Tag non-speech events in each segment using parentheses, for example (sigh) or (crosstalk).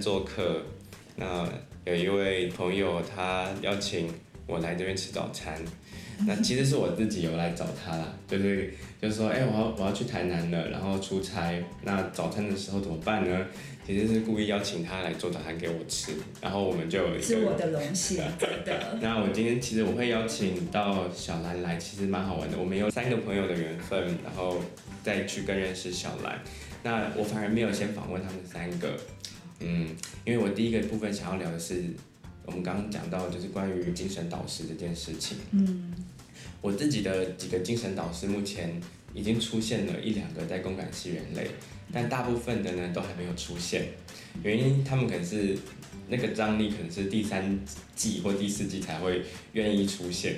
做客，那有一位朋友他邀请我来这边吃早餐。那其实是我自己有来找他啦，(laughs) 就是就是说，哎、欸，我要我要去台南了，然后出差，那早餐的时候怎么办呢？其实是故意邀请他来做早餐给我吃，然后我们就有一个是我的荣幸，(laughs) 真的。那我今天其实我会邀请到小兰来，其实蛮好玩的。我们有三个朋友的缘分，然后再去更认识小兰。那我反而没有先访问他们三个，嗯，因为我第一个部分想要聊的是。我们刚刚讲到就是关于精神导师这件事情。嗯，我自己的几个精神导师目前已经出现了一两个在共感系人类，但大部分的呢都还没有出现。原因他们可能是那个张力可能是第三季或第四季才会愿意出现。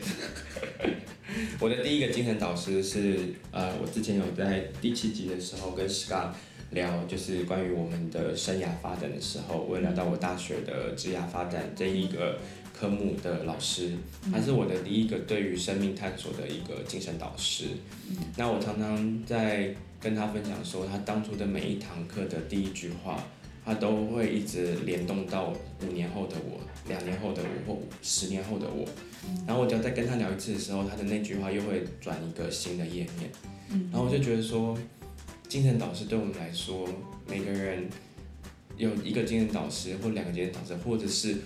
(laughs) 我的第一个精神导师是呃，我之前有在第七集的时候跟 Scott。聊就是关于我们的生涯发展的时候，我有聊到我大学的职涯发展这一个科目的老师，他是我的第一个对于生命探索的一个精神导师。那我常常在跟他分享说，他当初的每一堂课的第一句话，他都会一直联动到五年后的我、两年后的我或十年后的我。然后我只要再跟他聊一次的时候，他的那句话又会转一个新的页面。然后我就觉得说。精神导师对我们来说，每个人有一个精神导师，或两个精神导师，或者是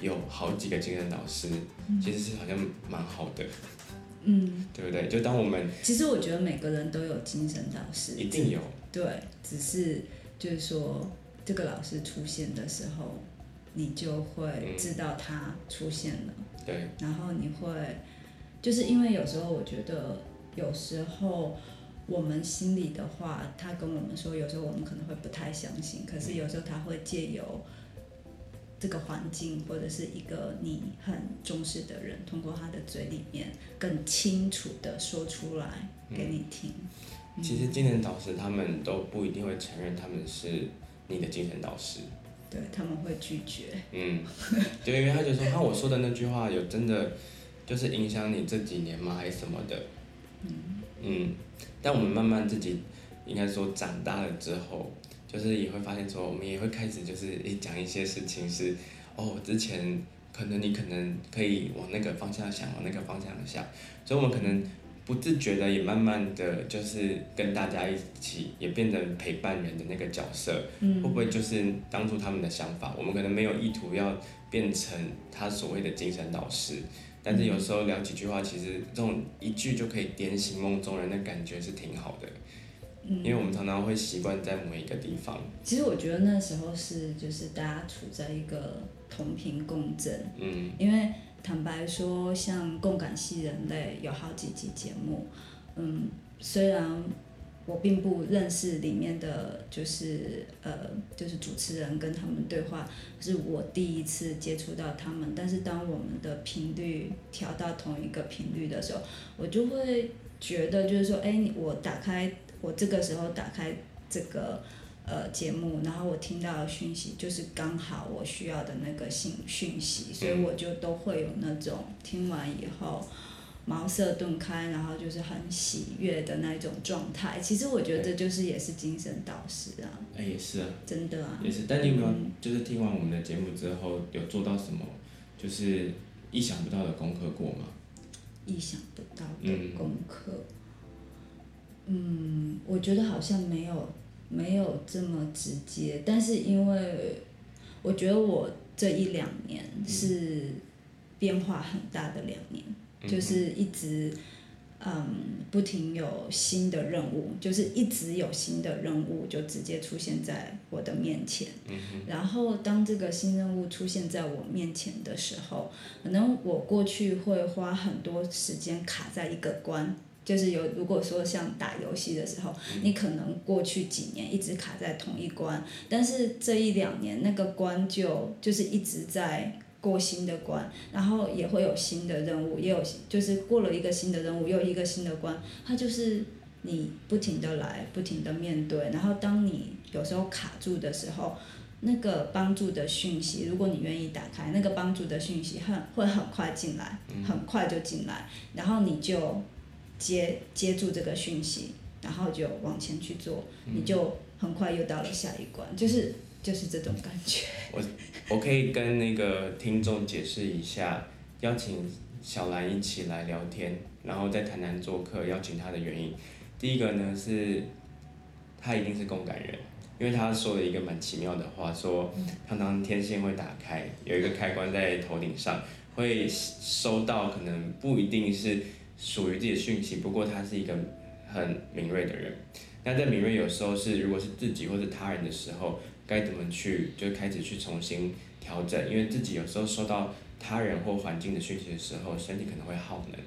有好几个精神导师，嗯、其实是好像蛮好的，嗯，对不对？就当我们其实我觉得每个人都有精神导师，一定有，对，只是就是说这个老师出现的时候，你就会知道他出现了，嗯、对，然后你会就是因为有时候我觉得有时候。我们心里的话，他跟我们说，有时候我们可能会不太相信，可是有时候他会借由这个环境或者是一个你很重视的人，通过他的嘴里面更清楚的说出来给你听。嗯、其实精神导师他们都不一定会承认他们是你的精神导师，对，他们会拒绝。嗯，(laughs) 对，因为他就说，那我说的那句话有真的就是影响你这几年吗？还是什么的？嗯嗯。但我们慢慢自己，应该说长大了之后，就是也会发现说，我们也会开始就是诶讲一些事情是，哦，之前可能你可能可以往那个方向想，往那个方向想，所以我们可能不自觉的也慢慢的就是跟大家一起也变成陪伴人的那个角色，嗯，会不会就是当初他们的想法，我们可能没有意图要变成他所谓的精神导师。但是有时候聊几句话，其实这种一句就可以点醒梦中人的感觉是挺好的。嗯，因为我们常常会习惯在某一个地方。其实我觉得那时候是就是大家处在一个同频共振。嗯。因为坦白说，像共感系人类有好几集节目，嗯，虽然。我并不认识里面的就是呃，就是主持人跟他们对话，是我第一次接触到他们。但是当我们的频率调到同一个频率的时候，我就会觉得就是说，哎，我打开我这个时候打开这个呃节目，然后我听到的讯息就是刚好我需要的那个信讯息，所以我就都会有那种听完以后。茅塞顿开，然后就是很喜悦的那种状态。其实我觉得这就是也是精神导师啊。哎，也是啊。真的啊。也是，但你有没有就是听完我们的节目之后，有做到什么就是意想不到的功课过吗？意想不到的功课。嗯，嗯，我觉得好像没有没有这么直接，但是因为我觉得我这一两年是变化很大的两年。就是一直，嗯，不停有新的任务，就是一直有新的任务就直接出现在我的面前。嗯。然后当这个新任务出现在我面前的时候，可能我过去会花很多时间卡在一个关，就是有如果说像打游戏的时候，你可能过去几年一直卡在同一关，但是这一两年那个关就就是一直在。过新的关，然后也会有新的任务，也有就是过了一个新的任务，又一个新的关，它就是你不停的来，不停的面对，然后当你有时候卡住的时候，那个帮助的讯息，如果你愿意打开，那个帮助的讯息很会很快进来，很快就进来，然后你就接接住这个讯息，然后就往前去做，你就很快又到了下一关，就是就是这种感觉。我我可以跟那个听众解释一下，邀请小兰一起来聊天，然后在台南做客，邀请她的原因，第一个呢是，她一定是共感人，因为她说了一个蛮奇妙的话，说常常天线会打开，有一个开关在头顶上，会收到可能不一定是属于自己的讯息，不过他是一个。很敏锐的人，那在敏锐有时候是，如果是自己或者他人的时候，该怎么去就开始去重新调整，因为自己有时候受到他人或环境的讯息的时候，身体可能会耗能。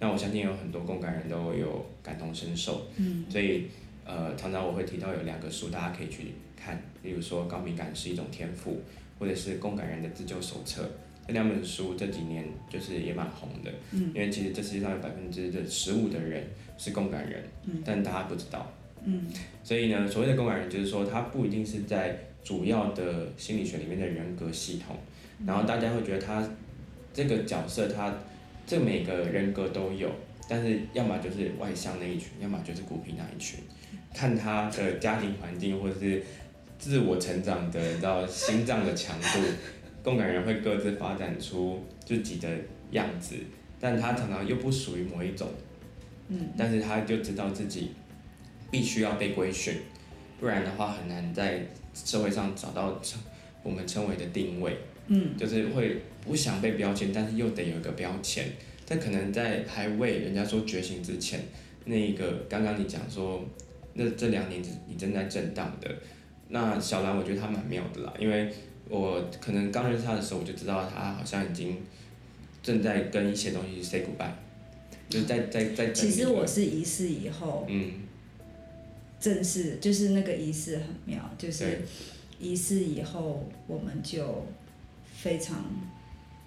那我相信有很多共感人都有感同身受，嗯，所以呃，常常我会提到有两个书，大家可以去看，例如说《高敏感是一种天赋》，或者是《共感人的自救手册》。这两本书这几年就是也蛮红的，嗯，因为其实这世界上有百分之的十五的人是共感人，嗯，但大家不知道，嗯，所以呢，所谓的共感人就是说，他不一定是在主要的心理学里面的人格系统，然后大家会觉得他这个角色，他这每个人格都有，但是要么就是外向那一群，要么就是孤僻那一群，看他的家庭环境或者是自我成长的到心脏的强度。共感人会各自发展出自己的样子，但他常常又不属于某一种，嗯，但是他就知道自己必须要被规训，不然的话很难在社会上找到称我们称为的定位，嗯，就是会不想被标签，但是又得有一个标签，但可能在还未人家说觉醒之前，那一个刚刚你讲说，那这两年你正在震荡的，那小兰我觉得她蛮妙的啦，因为。我可能刚认识他的时候，我就知道他好像已经正在跟一些东西 say goodbye，就是在在在。其实我是仪式以后，嗯，正式就是那个仪式很妙，就是仪式以后我们就非常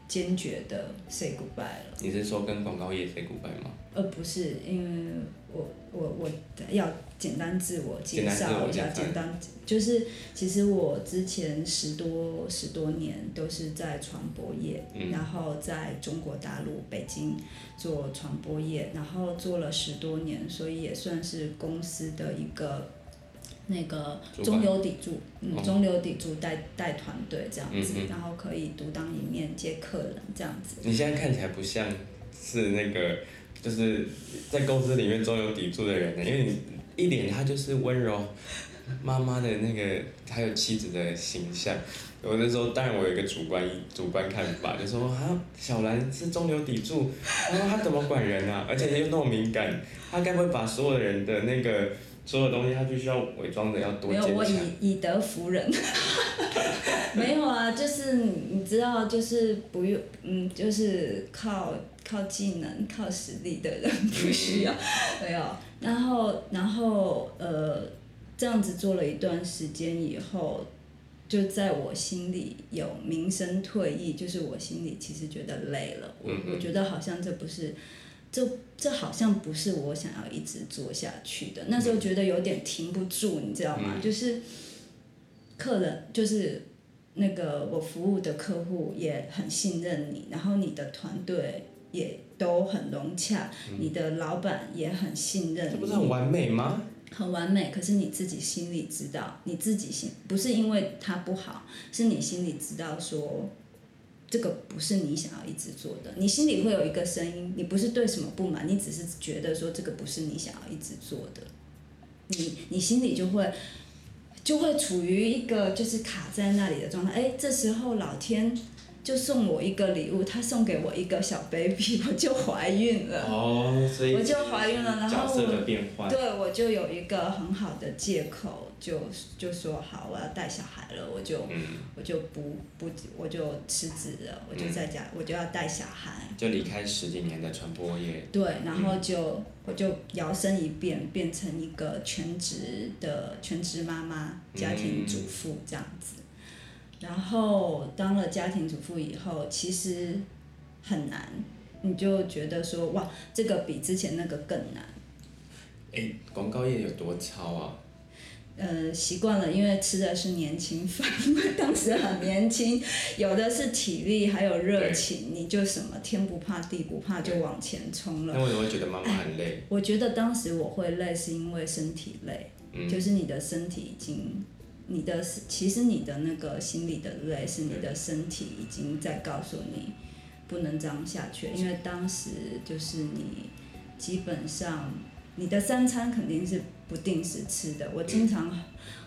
坚决的 say goodbye 了。你是说跟广告业 say goodbye 吗？呃，不是，因为我我我要。简单自我介绍一下，简单就是其实我之前十多十多年都是在传播业，嗯、然后在中国大陆北京做传播业，然后做了十多年，所以也算是公司的一个那个中流砥柱，嗯，中流砥柱带带团队这样子，嗯、然后可以独当一面接客人这样子。你现在看起来不像是那个就是在公司里面中流砥柱的人呢，因为你。一脸他就是温柔妈妈的那个，还有妻子的形象。我那时候当然我有一个主观主观看法，就说啊，小兰是中流砥柱，然后他怎么管人啊？而且又那么敏感，他该不会把所有的人的那个所有东西，他必须要伪装的要多坚强？没有，我以以德服人。(laughs) 没有啊，就是你知道，就是不用，嗯，就是靠靠技能、靠实力的人不需要，没有。然后，然后，呃，这样子做了一段时间以后，就在我心里有名声退役，就是我心里其实觉得累了。我我觉得好像这不是，这这好像不是我想要一直做下去的。那时候觉得有点停不住，你知道吗？就是客人，就是那个我服务的客户也很信任你，然后你的团队。也都很融洽，嗯、你的老板也很信任你。这不是很完美吗？很完美，可是你自己心里知道，你自己心不是因为他不好，是你心里知道说，这个不是你想要一直做的。你心里会有一个声音，你不是对什么不满，你只是觉得说这个不是你想要一直做的，你你心里就会就会处于一个就是卡在那里的状态。哎，这时候老天。就送我一个礼物，他送给我一个小 baby，我就怀孕了。哦，所以我就怀孕了，然后角色的变换。对，我就有一个很好的借口，就就说好，我要带小孩了，我就、嗯、我就不不我就辞职了，我就在家，嗯、我就要带小孩。就离开十几年的传播业。对，然后就、嗯、我就摇身一变，变成一个全职的全职妈妈、家庭主妇这样子。然后当了家庭主妇以后，其实很难，你就觉得说哇，这个比之前那个更难。哎，广告业有多超啊？呃，习惯了，因为吃的是年轻饭，因为当时很年轻，有的是体力，还有热情，你就什么天不怕地不怕就往前冲了。那为什么会觉得妈妈很累？我觉得当时我会累，是因为身体累，嗯、就是你的身体已经，你的其实你的那个心理的累，是你的身体已经在告诉你不能这样下去，因为当时就是你基本上你的三餐肯定是。不定时吃的，我经常，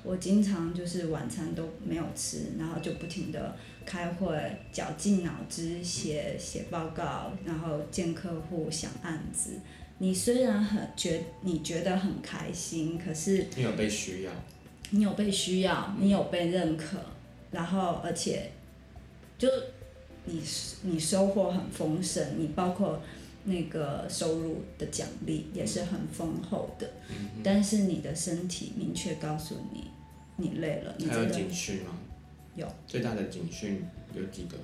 我经常就是晚餐都没有吃，然后就不停的开会，绞尽脑汁写写报告，然后见客户想案子。你虽然很觉你觉得很开心，可是你有被需要，你有被需要，你有被认可，然后而且就你你收获很丰盛，你包括。那个收入的奖励也是很丰厚的，嗯、但是你的身体明确告诉你，你累了。你还有警讯吗？有。最大的警讯有几个？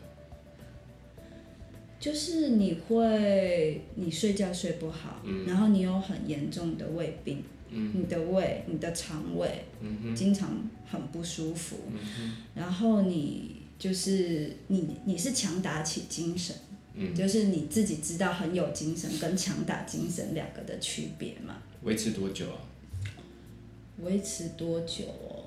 就是你会，你睡觉睡不好，嗯、然后你有很严重的胃病，嗯、你的胃、你的肠胃，经常很不舒服，嗯、然后你就是你你是强打起精神。嗯，就是你自己知道很有精神跟强打精神两个的区别嘛？维持多久啊？维持多久哦？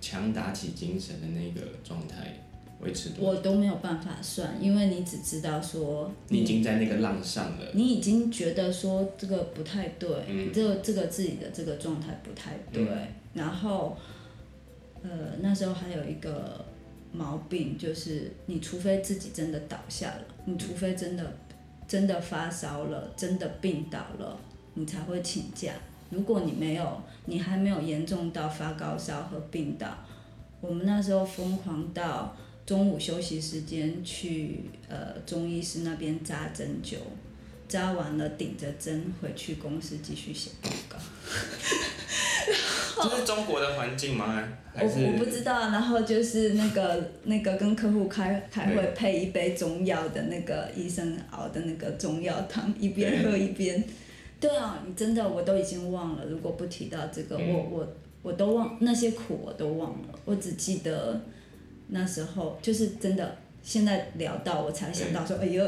强打起精神的那个状态维持多久？我都没有办法算，因为你只知道说你，你已经在那个浪上了，你已经觉得说这个不太对，嗯、这个这个自己的这个状态不太对，嗯、然后呃那时候还有一个。毛病就是，你除非自己真的倒下了，你除非真的真的发烧了，真的病倒了，你才会请假。如果你没有，你还没有严重到发高烧和病倒，我们那时候疯狂到中午休息时间去呃中医师那边扎针灸，扎完了顶着针回去公司继续写报告。这是中国的环境吗？还是我我不知道。然后就是那个那个跟客户开开会配一杯中药的那个医生熬的那个中药汤，一边喝一边。对啊，你真的我都已经忘了。如果不提到这个，嗯、我我我都忘那些苦我都忘了。我只记得那时候就是真的。现在聊到我才想到说，哎呦。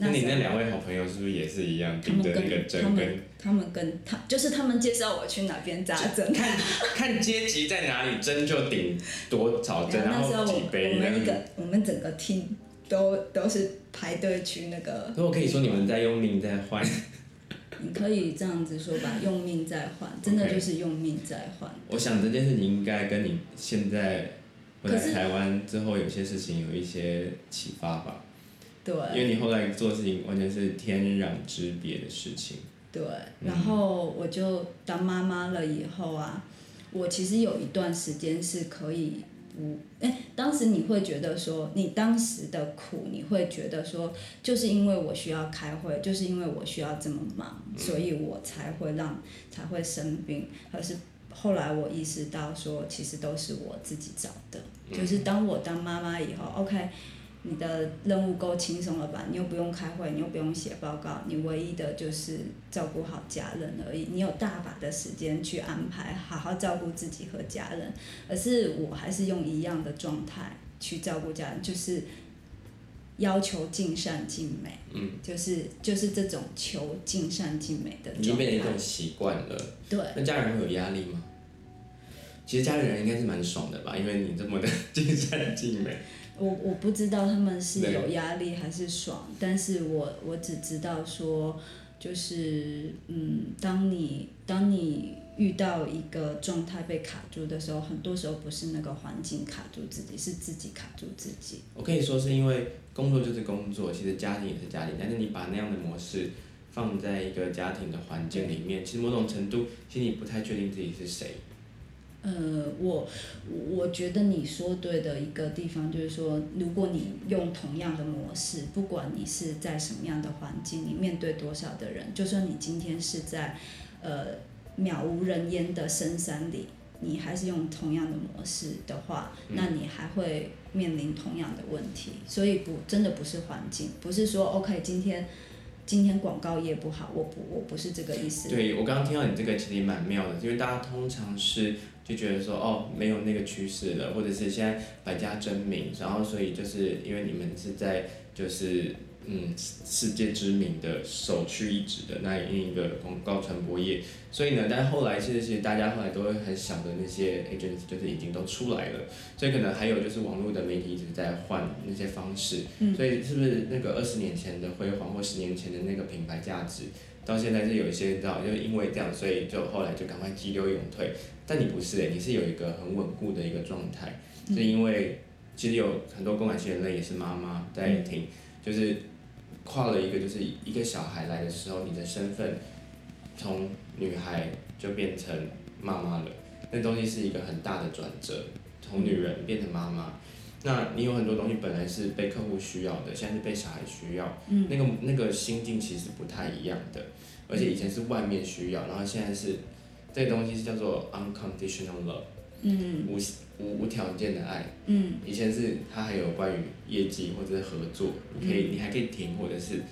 那你那两位好朋友是不是也是一样，盯着那个针跟？他们跟他就是他们介绍我去哪边扎针。看看阶级在哪里，针就顶多少针，然后几杯。我们一个我们整个 team 都都是排队去那个。那我可以说你们在用命在换。(laughs) 你可以这样子说吧，用命在换，真的就是用命在换。我想这件事情应该跟你现在回来台湾之后有些事情有一些启发吧。对，因为你后来做事情完全是天壤之别的事情。对，然后我就当妈妈了以后啊，我其实有一段时间是可以不，哎，当时你会觉得说，你当时的苦，你会觉得说，就是因为我需要开会，就是因为我需要这么忙，所以我才会让才会生病。可是后来我意识到说，其实都是我自己找的，就是当我当妈妈以后，OK。你的任务够轻松了吧？你又不用开会，你又不用写报告，你唯一的就是照顾好家人而已。你有大把的时间去安排，好好照顾自己和家人。而是我还是用一样的状态去照顾家人，就是要求尽善尽美。嗯，就是就是这种求尽善尽美的状态。已经变成一种习惯了。对。那家人会有压力吗？其实家里人应该是蛮爽的吧，因为你这么的尽善尽美。我我不知道他们是有压力还是爽，但是我我只知道说，就是嗯，当你当你遇到一个状态被卡住的时候，很多时候不是那个环境卡住自己，是自己卡住自己。我可以说是因为工作就是工作，其实家庭也是家庭，但是你把那样的模式放在一个家庭的环境里面，其实某种程度，其实你不太确定自己是谁。呃，我我觉得你说对的一个地方就是说，如果你用同样的模式，不管你是在什么样的环境，你面对多少的人，就算你今天是在呃渺无人烟的深山里，你还是用同样的模式的话，那你还会面临同样的问题。所以不真的不是环境，不是说 OK 今天。今天广告业不好，我不我不是这个意思。对，我刚刚听到你这个其实蛮妙的，因为大家通常是就觉得说哦，没有那个趋势了，或者是现在百家争鸣，然后所以就是因为你们是在就是。嗯，世界知名的首屈一指的那一个广告传播业，所以呢，但后来其实其实大家后来都会很小的那些 agents 就是已经都出来了，所以可能还有就是网络的媒体一直在换那些方式，嗯、所以是不是那个二十年前的辉煌或十年前的那个品牌价值，到现在是有一些你知道，就因为这样，所以就后来就赶快急流勇退，但你不是诶、欸，你是有一个很稳固的一个状态，嗯、是因为其实有很多共感型人类也是妈妈在听，嗯、就是。跨了一个，就是一个小孩来的时候，你的身份从女孩就变成妈妈了。那东西是一个很大的转折，从女人变成妈妈。那你有很多东西本来是被客户需要的，现在是被小孩需要。嗯。那个那个心境其实不太一样的，而且以前是外面需要，然后现在是这个东西是叫做 unconditional love。嗯。无无无条件的爱，嗯，以前是它还有关于业绩或者是合作，你可以、嗯、你还可以停或者是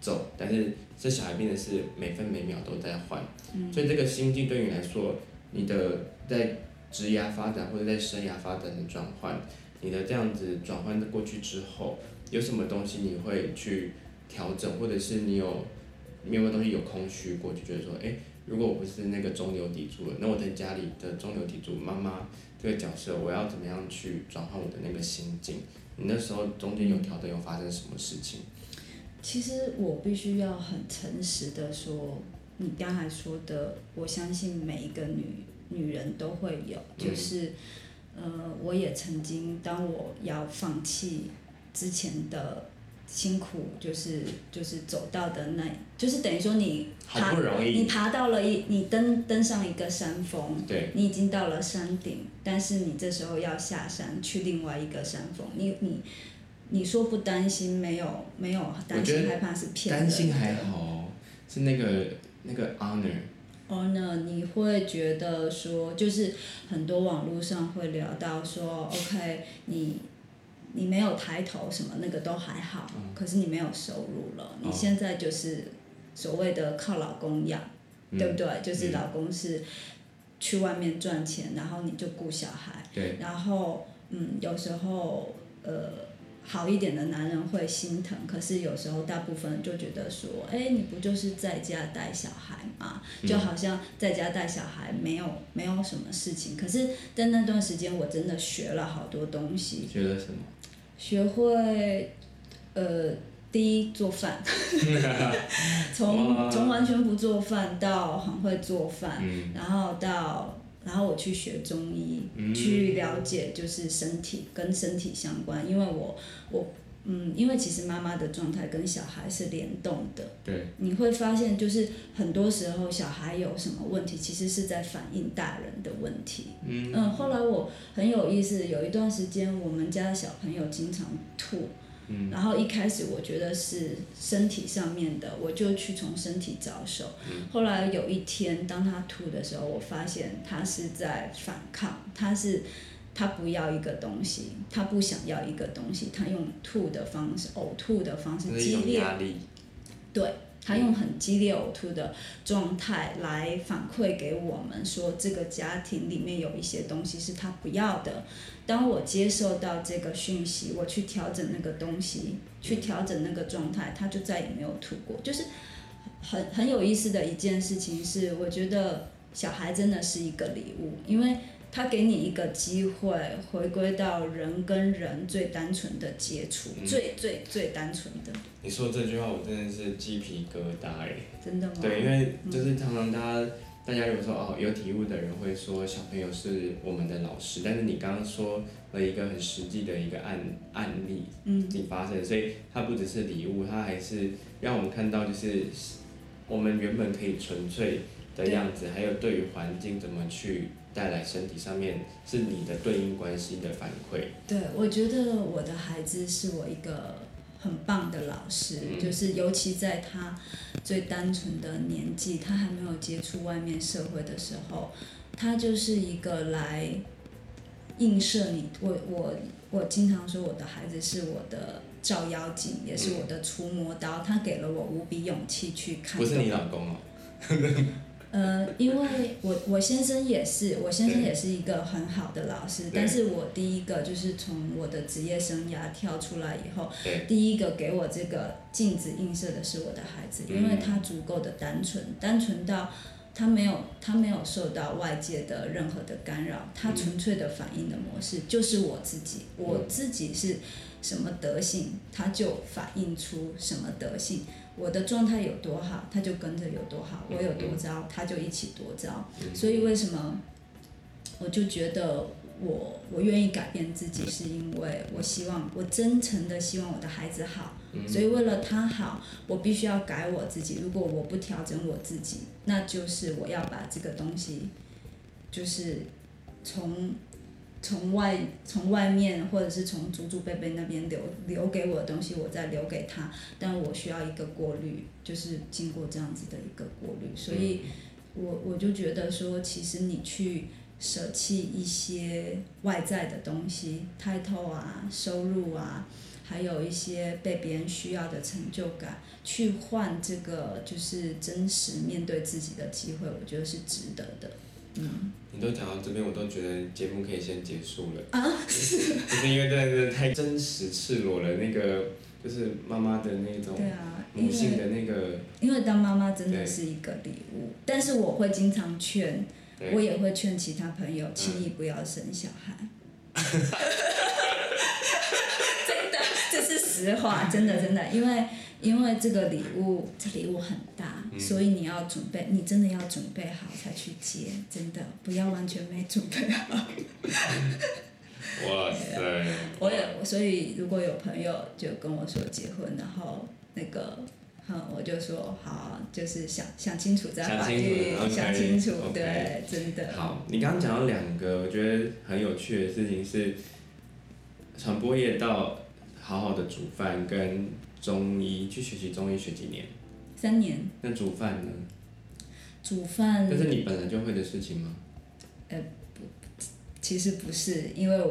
走，但是这小孩变的是每分每秒都在换，嗯、所以这个心境对你来说，你的在职涯发展或者在生涯发展的转换，你的这样子转换过去之后，有什么东西你会去调整，或者是你有你有没有东西有空虚过，就觉得说，哎、欸，如果我不是那个中流砥柱了，那我在家里的中流砥柱妈妈。这个角色，我要怎么样去转换我的那个心境？你那时候中间有调整，有发生什么事情？其实我必须要很诚实的说，你刚才说的，我相信每一个女女人都会有，就是，嗯、呃，我也曾经，当我要放弃之前的。辛苦就是就是走到的那，就是等于说你爬，你爬到了一，你登登上一个山峰，对，你已经到了山顶，但是你这时候要下山去另外一个山峰，你你你说不担心，没有没有担心害怕是骗人的。担心还好，是那个那个 honor。honor，你会觉得说，就是很多网络上会聊到说，OK，你。你没有抬头什么那个都还好，嗯、可是你没有收入了，哦、你现在就是所谓的靠老公养，嗯、对不对？就是老公是去外面赚钱，然后你就顾小孩，然后嗯，有时候呃好一点的男人会心疼，可是有时候大部分就觉得说，哎，你不就是在家带小孩吗？就好像在家带小孩没有没有什么事情，可是在那段时间我真的学了好多东西。学了什么？学会，呃，第一做饭，(laughs) (laughs) 从从完全不做饭到很会做饭，嗯、然后到然后我去学中医，嗯、去了解就是身体跟身体相关，因为我我嗯，因为其实妈妈的状态跟小孩是联动的，对，你会发现就是很多时候小孩有什么问题，其实是在反映大人的问题，嗯，嗯，后来我很有意思，有一段时间我们家的小朋友经常吐，嗯，然后一开始我觉得是身体上面的，我就去从身体着手，嗯，后来有一天当他吐的时候，我发现他是在反抗，他是。他不要一个东西，他不想要一个东西，他用吐的方式，呕吐的方式，激烈，对，他用很激烈呕吐的状态来反馈给我们说，这个家庭里面有一些东西是他不要的。当我接受到这个讯息，我去调整那个东西，去调整那个状态，他就再也没有吐过。就是很很有意思的一件事情是，我觉得小孩真的是一个礼物，因为。他给你一个机会，回归到人跟人最单纯的接触，嗯、最最最单纯的。你说这句话，我真的是鸡皮疙瘩哎！真的吗？对，因为就是常常他、嗯、大家如果说哦，有体悟的人会说小朋友是我们的老师，但是你刚刚说了一个很实际的一个案案例，嗯，你发生，所以它不只是礼物，它还是让我们看到就是我们原本可以纯粹的样子，还有对于环境怎么去。带来身体上面是你的对应关系的反馈。对，我觉得我的孩子是我一个很棒的老师，嗯、就是尤其在他最单纯的年纪，他还没有接触外面社会的时候，他就是一个来映射你。我我我经常说，我的孩子是我的照妖镜，也是我的除魔刀。他给了我无比勇气去看。不是你老公哦。(laughs) 呃，因为我我先生也是，我先生也是一个很好的老师，但是我第一个就是从我的职业生涯跳出来以后，第一个给我这个镜子映射的是我的孩子，因为他足够的单纯，单纯到他没有他没有受到外界的任何的干扰，他纯粹的反应的模式就是我自己，我自己是什么德性，他就反映出什么德性。我的状态有多好，他就跟着有多好；我有多糟，他就一起多糟。所以为什么我就觉得我我愿意改变自己，是因为我希望我真诚的希望我的孩子好。所以为了他好，我必须要改我自己。如果我不调整我自己，那就是我要把这个东西，就是从。从外从外面，或者是从祖祖辈辈那边留留给我的东西，我再留给他。但我需要一个过滤，就是经过这样子的一个过滤。所以我我就觉得说，其实你去舍弃一些外在的东西，title 啊，收入啊，还有一些被别人需要的成就感，去换这个就是真实面对自己的机会，我觉得是值得的。嗯。你都讲到这边，我都觉得节目可以先结束了。啊，是。就是因为真的太真实、赤裸了，那个就是妈妈的那种母性的那个。啊，因为，因为当妈妈真的是一个礼物，但是我会经常劝，我也会劝其他朋友，轻易不要生小孩。(laughs) (laughs) 真的，这是实话，真的真的，因为。因为这个礼物，这礼物很大，嗯、所以你要准备，你真的要准备好才去接，真的不要完全没准备好。(laughs) 哇塞！(laughs) 我也，所以如果有朋友就跟我说结婚，然后那个，嗯，我就说好，就是想想清楚再考虑，想清楚，对，okay. 真的。好，你刚刚讲到两个，我觉得很有趣的事情是，传播业到好好的煮饭跟。中医去学习中医学几年？三年。那煮饭呢？煮饭。这是你本来就会的事情吗？呃，不，其实不是，因为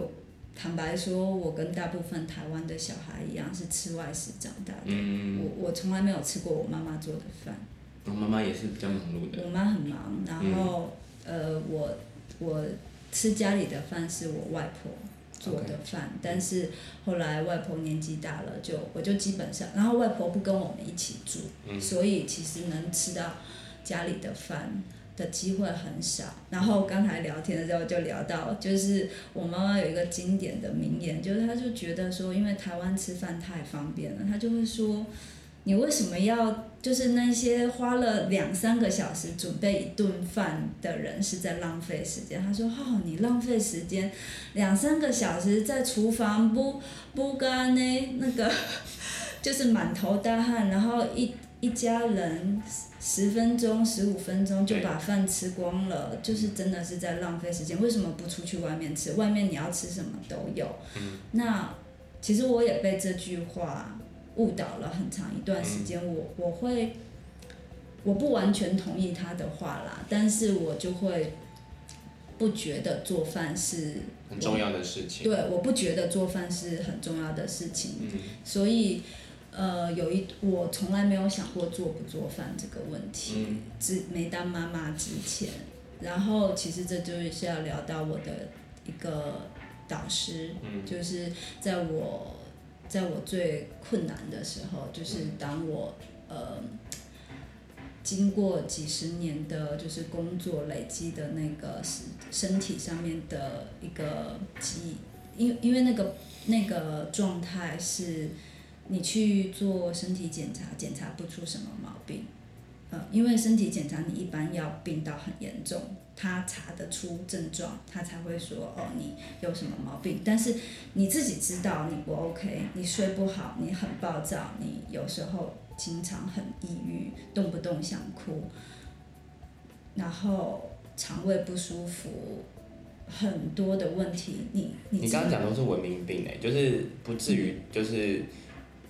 坦白说，我跟大部分台湾的小孩一样，是吃外食长大的。嗯。我我从来没有吃过我妈妈做的饭。我妈妈也是比较忙碌的。我妈很忙，然后、嗯、呃，我我吃家里的饭是我外婆。做的饭，但是后来外婆年纪大了，就我就基本上，然后外婆不跟我们一起住，嗯、所以其实能吃到家里的饭的机会很少。然后刚才聊天的时候就聊到，就是我妈妈有一个经典的名言，就是她就觉得说，因为台湾吃饭太方便了，她就会说。你为什么要就是那些花了两三个小时准备一顿饭的人是在浪费时间？他说：“哦，你浪费时间，两三个小时在厨房不不干呢？那个 (laughs) 就是满头大汗，然后一一家人十分钟、十五分钟就把饭吃光了，就是真的是在浪费时间。为什么不出去外面吃？外面你要吃什么都有。那其实我也被这句话。”误导了很长一段时间，我我会，我不完全同意他的话啦，但是我就会不觉得做饭是很重要的事情。对，我不觉得做饭是很重要的事情，嗯、所以呃，有一我从来没有想过做不做饭这个问题，只、嗯、没当妈妈之前，然后其实这就是要聊到我的一个导师，嗯、就是在我。在我最困难的时候，就是当我呃经过几十年的，就是工作累积的那个身身体上面的一个记忆，因因为那个那个状态是，你去做身体检查，检查不出什么毛病，呃，因为身体检查你一般要病到很严重。他查得出症状，他才会说哦，你有什么毛病？但是你自己知道你不 OK，你睡不好，你很暴躁，你有时候经常很抑郁，动不动想哭，然后肠胃不舒服，很多的问题，你你你刚刚讲都是文明病哎，就是不至于就是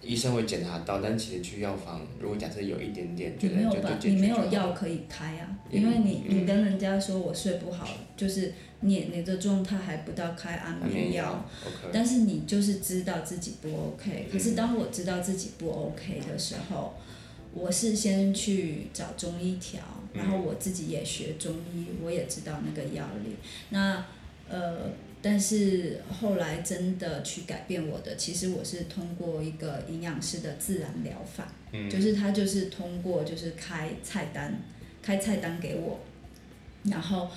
医生会检查到，但其实去药房，如果假设有一点点觉得你没有吧？你没有药可以开啊，嗯、因为你你跟人家说我睡不好，嗯、就是你你的状态还不到开安眠药，但是你就是知道自己不 OK。可是当我知道自己不 OK 的时候，嗯、我是先去找中医调，然后我自己也学中医，我也知道那个药理。那呃。但是后来真的去改变我的，其实我是通过一个营养师的自然疗法，嗯、就是他就是通过就是开菜单，开菜单给我，然后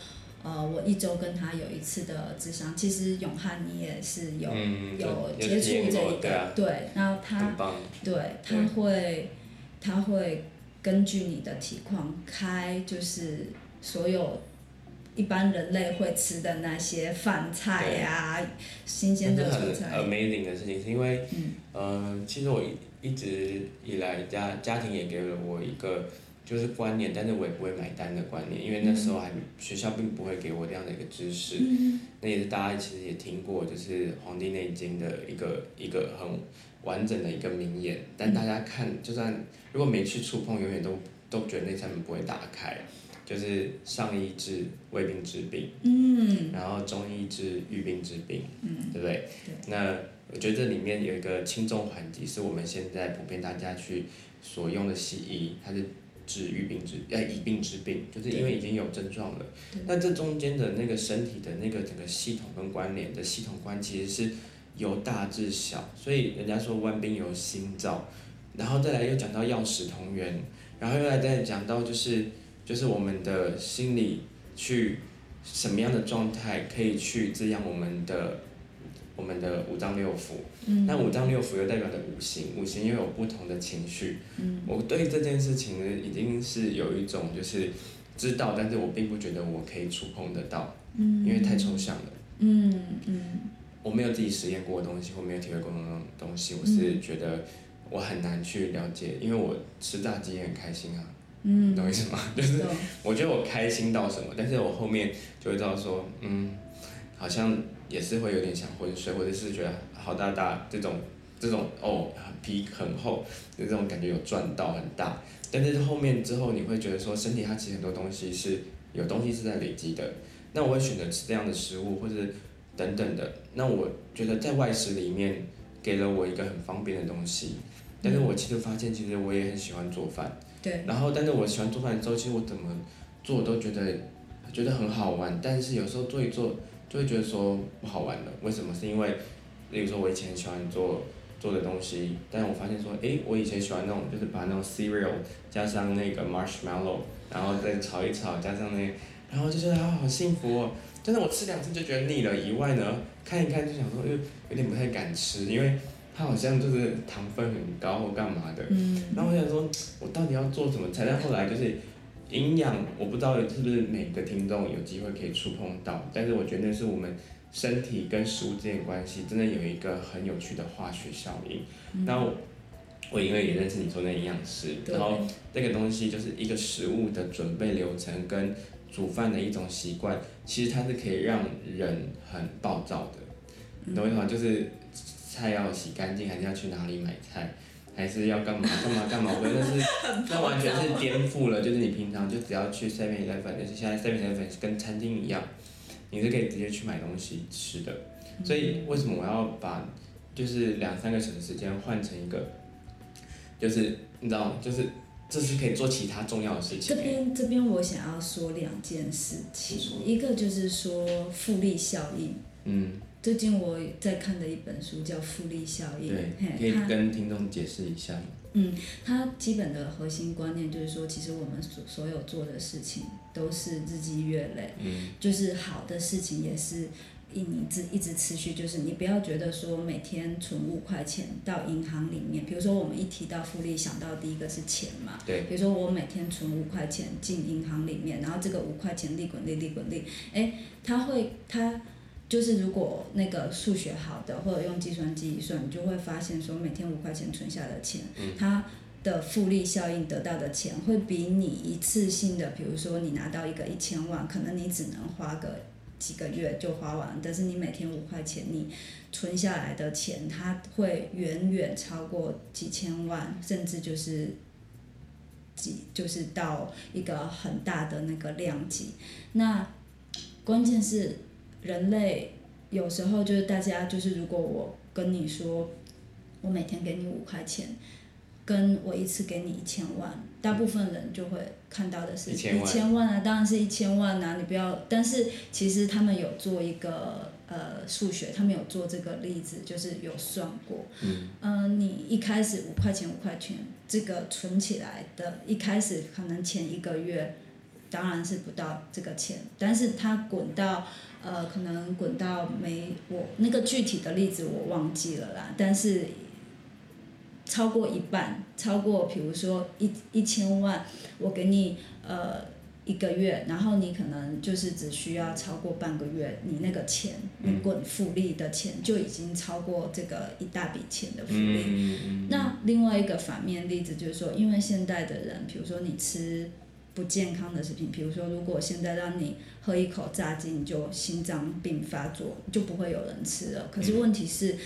呃我一周跟他有一次的智商。其实永汉你也是有、嗯、有接触这一个，啊、对，然后他对他会他会根据你的体况开就是所有。一般人类会吃的那些饭菜呀、啊，新鲜的蔬菜。很 amazing 的事情，是因为，嗯、呃，其实我一直以来家家庭也给了我一个就是观念，但是我也不会买单的观念，因为那时候还、嗯、学校并不会给我这样的一个知识。嗯、那也是大家其实也听过，就是《黄帝内经》的一个一个很完整的一个名言，但大家看，就算如果没去触碰，永远都都觉得那扇门不会打开。就是上医治未病之病，嗯，然后中医治愈病之病，嗯，对不对？对。那我觉得这里面有一个轻重缓急，是我们现在普遍大家去所用的西医，它是治愈病之，呃，以病治病，就是因为已经有症状了。对。那这中间的那个身体的那个整个系统跟关联的系统关，其实是由大至小，所以人家说万病由心造，然后再来又讲到药食同源，然后又来再讲到就是。就是我们的心理去什么样的状态可以去滋养我们的我们的五脏六腑，嗯、那五脏六腑又代表的五行，五行又有不同的情绪。嗯、我对这件事情呢，已经是有一种就是知道，但是我并不觉得我可以触碰得到，嗯、因为太抽象了。嗯嗯，嗯我没有自己实验过的东西，或没有体会过的东西，我是觉得我很难去了解，因为我吃炸鸡也很开心啊。嗯，懂意思吗？(laughs) 就是我觉得我开心到什么，但是我后面就会知道说，嗯，好像也是会有点想昏睡，或者是觉得好大大这种这种哦皮很厚，就这种感觉有赚到很大，但是后面之后你会觉得说身体它其实很多东西是有东西是在累积的，那我会选择吃这样的食物或者等等的，那我觉得在外食里面给了我一个很方便的东西，但是我其实发现其实我也很喜欢做饭。对，然后，但是我喜欢做饭的时候，其实我怎么做都觉得觉得很好玩，但是有时候做一做就会觉得说不好玩了。为什么？是因为，例如说我以前喜欢做做的东西，但我发现说，诶，我以前喜欢那种就是把那种 cereal 加上那个 marshmallow，然后再炒一炒，加上那，然后就觉得啊好幸福哦。但是我吃两次就觉得腻了，以外呢，看一看就想说，又有点不太敢吃，因为。它好像就是糖分很高或干嘛的，嗯、然后我想说，我到底要做什么菜？但后来就是营养，我不知道是不是每个听众有机会可以触碰到，但是我觉得那是我们身体跟食物之间关系，真的有一个很有趣的化学效应。嗯、然后我因为也认识你说那营养师，然后这个东西就是一个食物的准备流程跟煮饭的一种习惯，其实它是可以让人很暴躁的，你懂我意思吗？就是。菜要洗干净，还是要去哪里买菜，还是要干嘛干嘛干嘛？我觉得是，(laughs) 那完全是 (laughs) 颠覆了。就是你平常就只要去 Seven Eleven，就是现在 Seven Eleven 跟餐厅一样，你是可以直接去买东西吃的。所以为什么我要把就是两三个小时时间换成一个，就是你知道，就是这是可以做其他重要的事情。这边这边我想要说两件事情，一个就是说复利效应。嗯。最近我在看的一本书叫《复利效应》，对，可以跟听众解释一下吗？嗯，它基本的核心观念就是说，其实我们所所有做的事情都是日积月累，嗯，就是好的事情也是一你自一直持续，就是你不要觉得说每天存五块钱到银行里面，比如说我们一提到复利，想到第一个是钱嘛，对，比如说我每天存五块钱进银行里面，然后这个五块钱利滚利利滚利，哎，它会它。就是如果那个数学好的，或者用计算机一算，你就会发现说，每天五块钱存下的钱，嗯、它的复利效应得到的钱，会比你一次性的，比如说你拿到一个一千万，可能你只能花个几个月就花完，但是你每天五块钱，你存下来的钱，它会远远超过几千万，甚至就是几就是到一个很大的那个量级。那关键是人类有时候就是大家就是如果我跟你说，我每天给你五块钱。跟我一次给你一千万，大部分人就会看到的是一千万，啊，当然是一千万啊，你不要。但是其实他们有做一个呃数学，他们有做这个例子，就是有算过。嗯。嗯、呃，你一开始五块钱五块钱，这个存起来的，一开始可能前一个月，当然是不到这个钱，但是它滚到呃，可能滚到没我那个具体的例子我忘记了啦，但是。超过一半，超过比如说一一千万，我给你呃一个月，然后你可能就是只需要超过半个月，你那个钱，你滚复利的钱就已经超过这个一大笔钱的复利。嗯、那另外一个反面例子就是说，因为现代的人，比如说你吃不健康的食品，比如说如果现在让你喝一口炸鸡，你就心脏病发作，就不会有人吃了。可是问题是。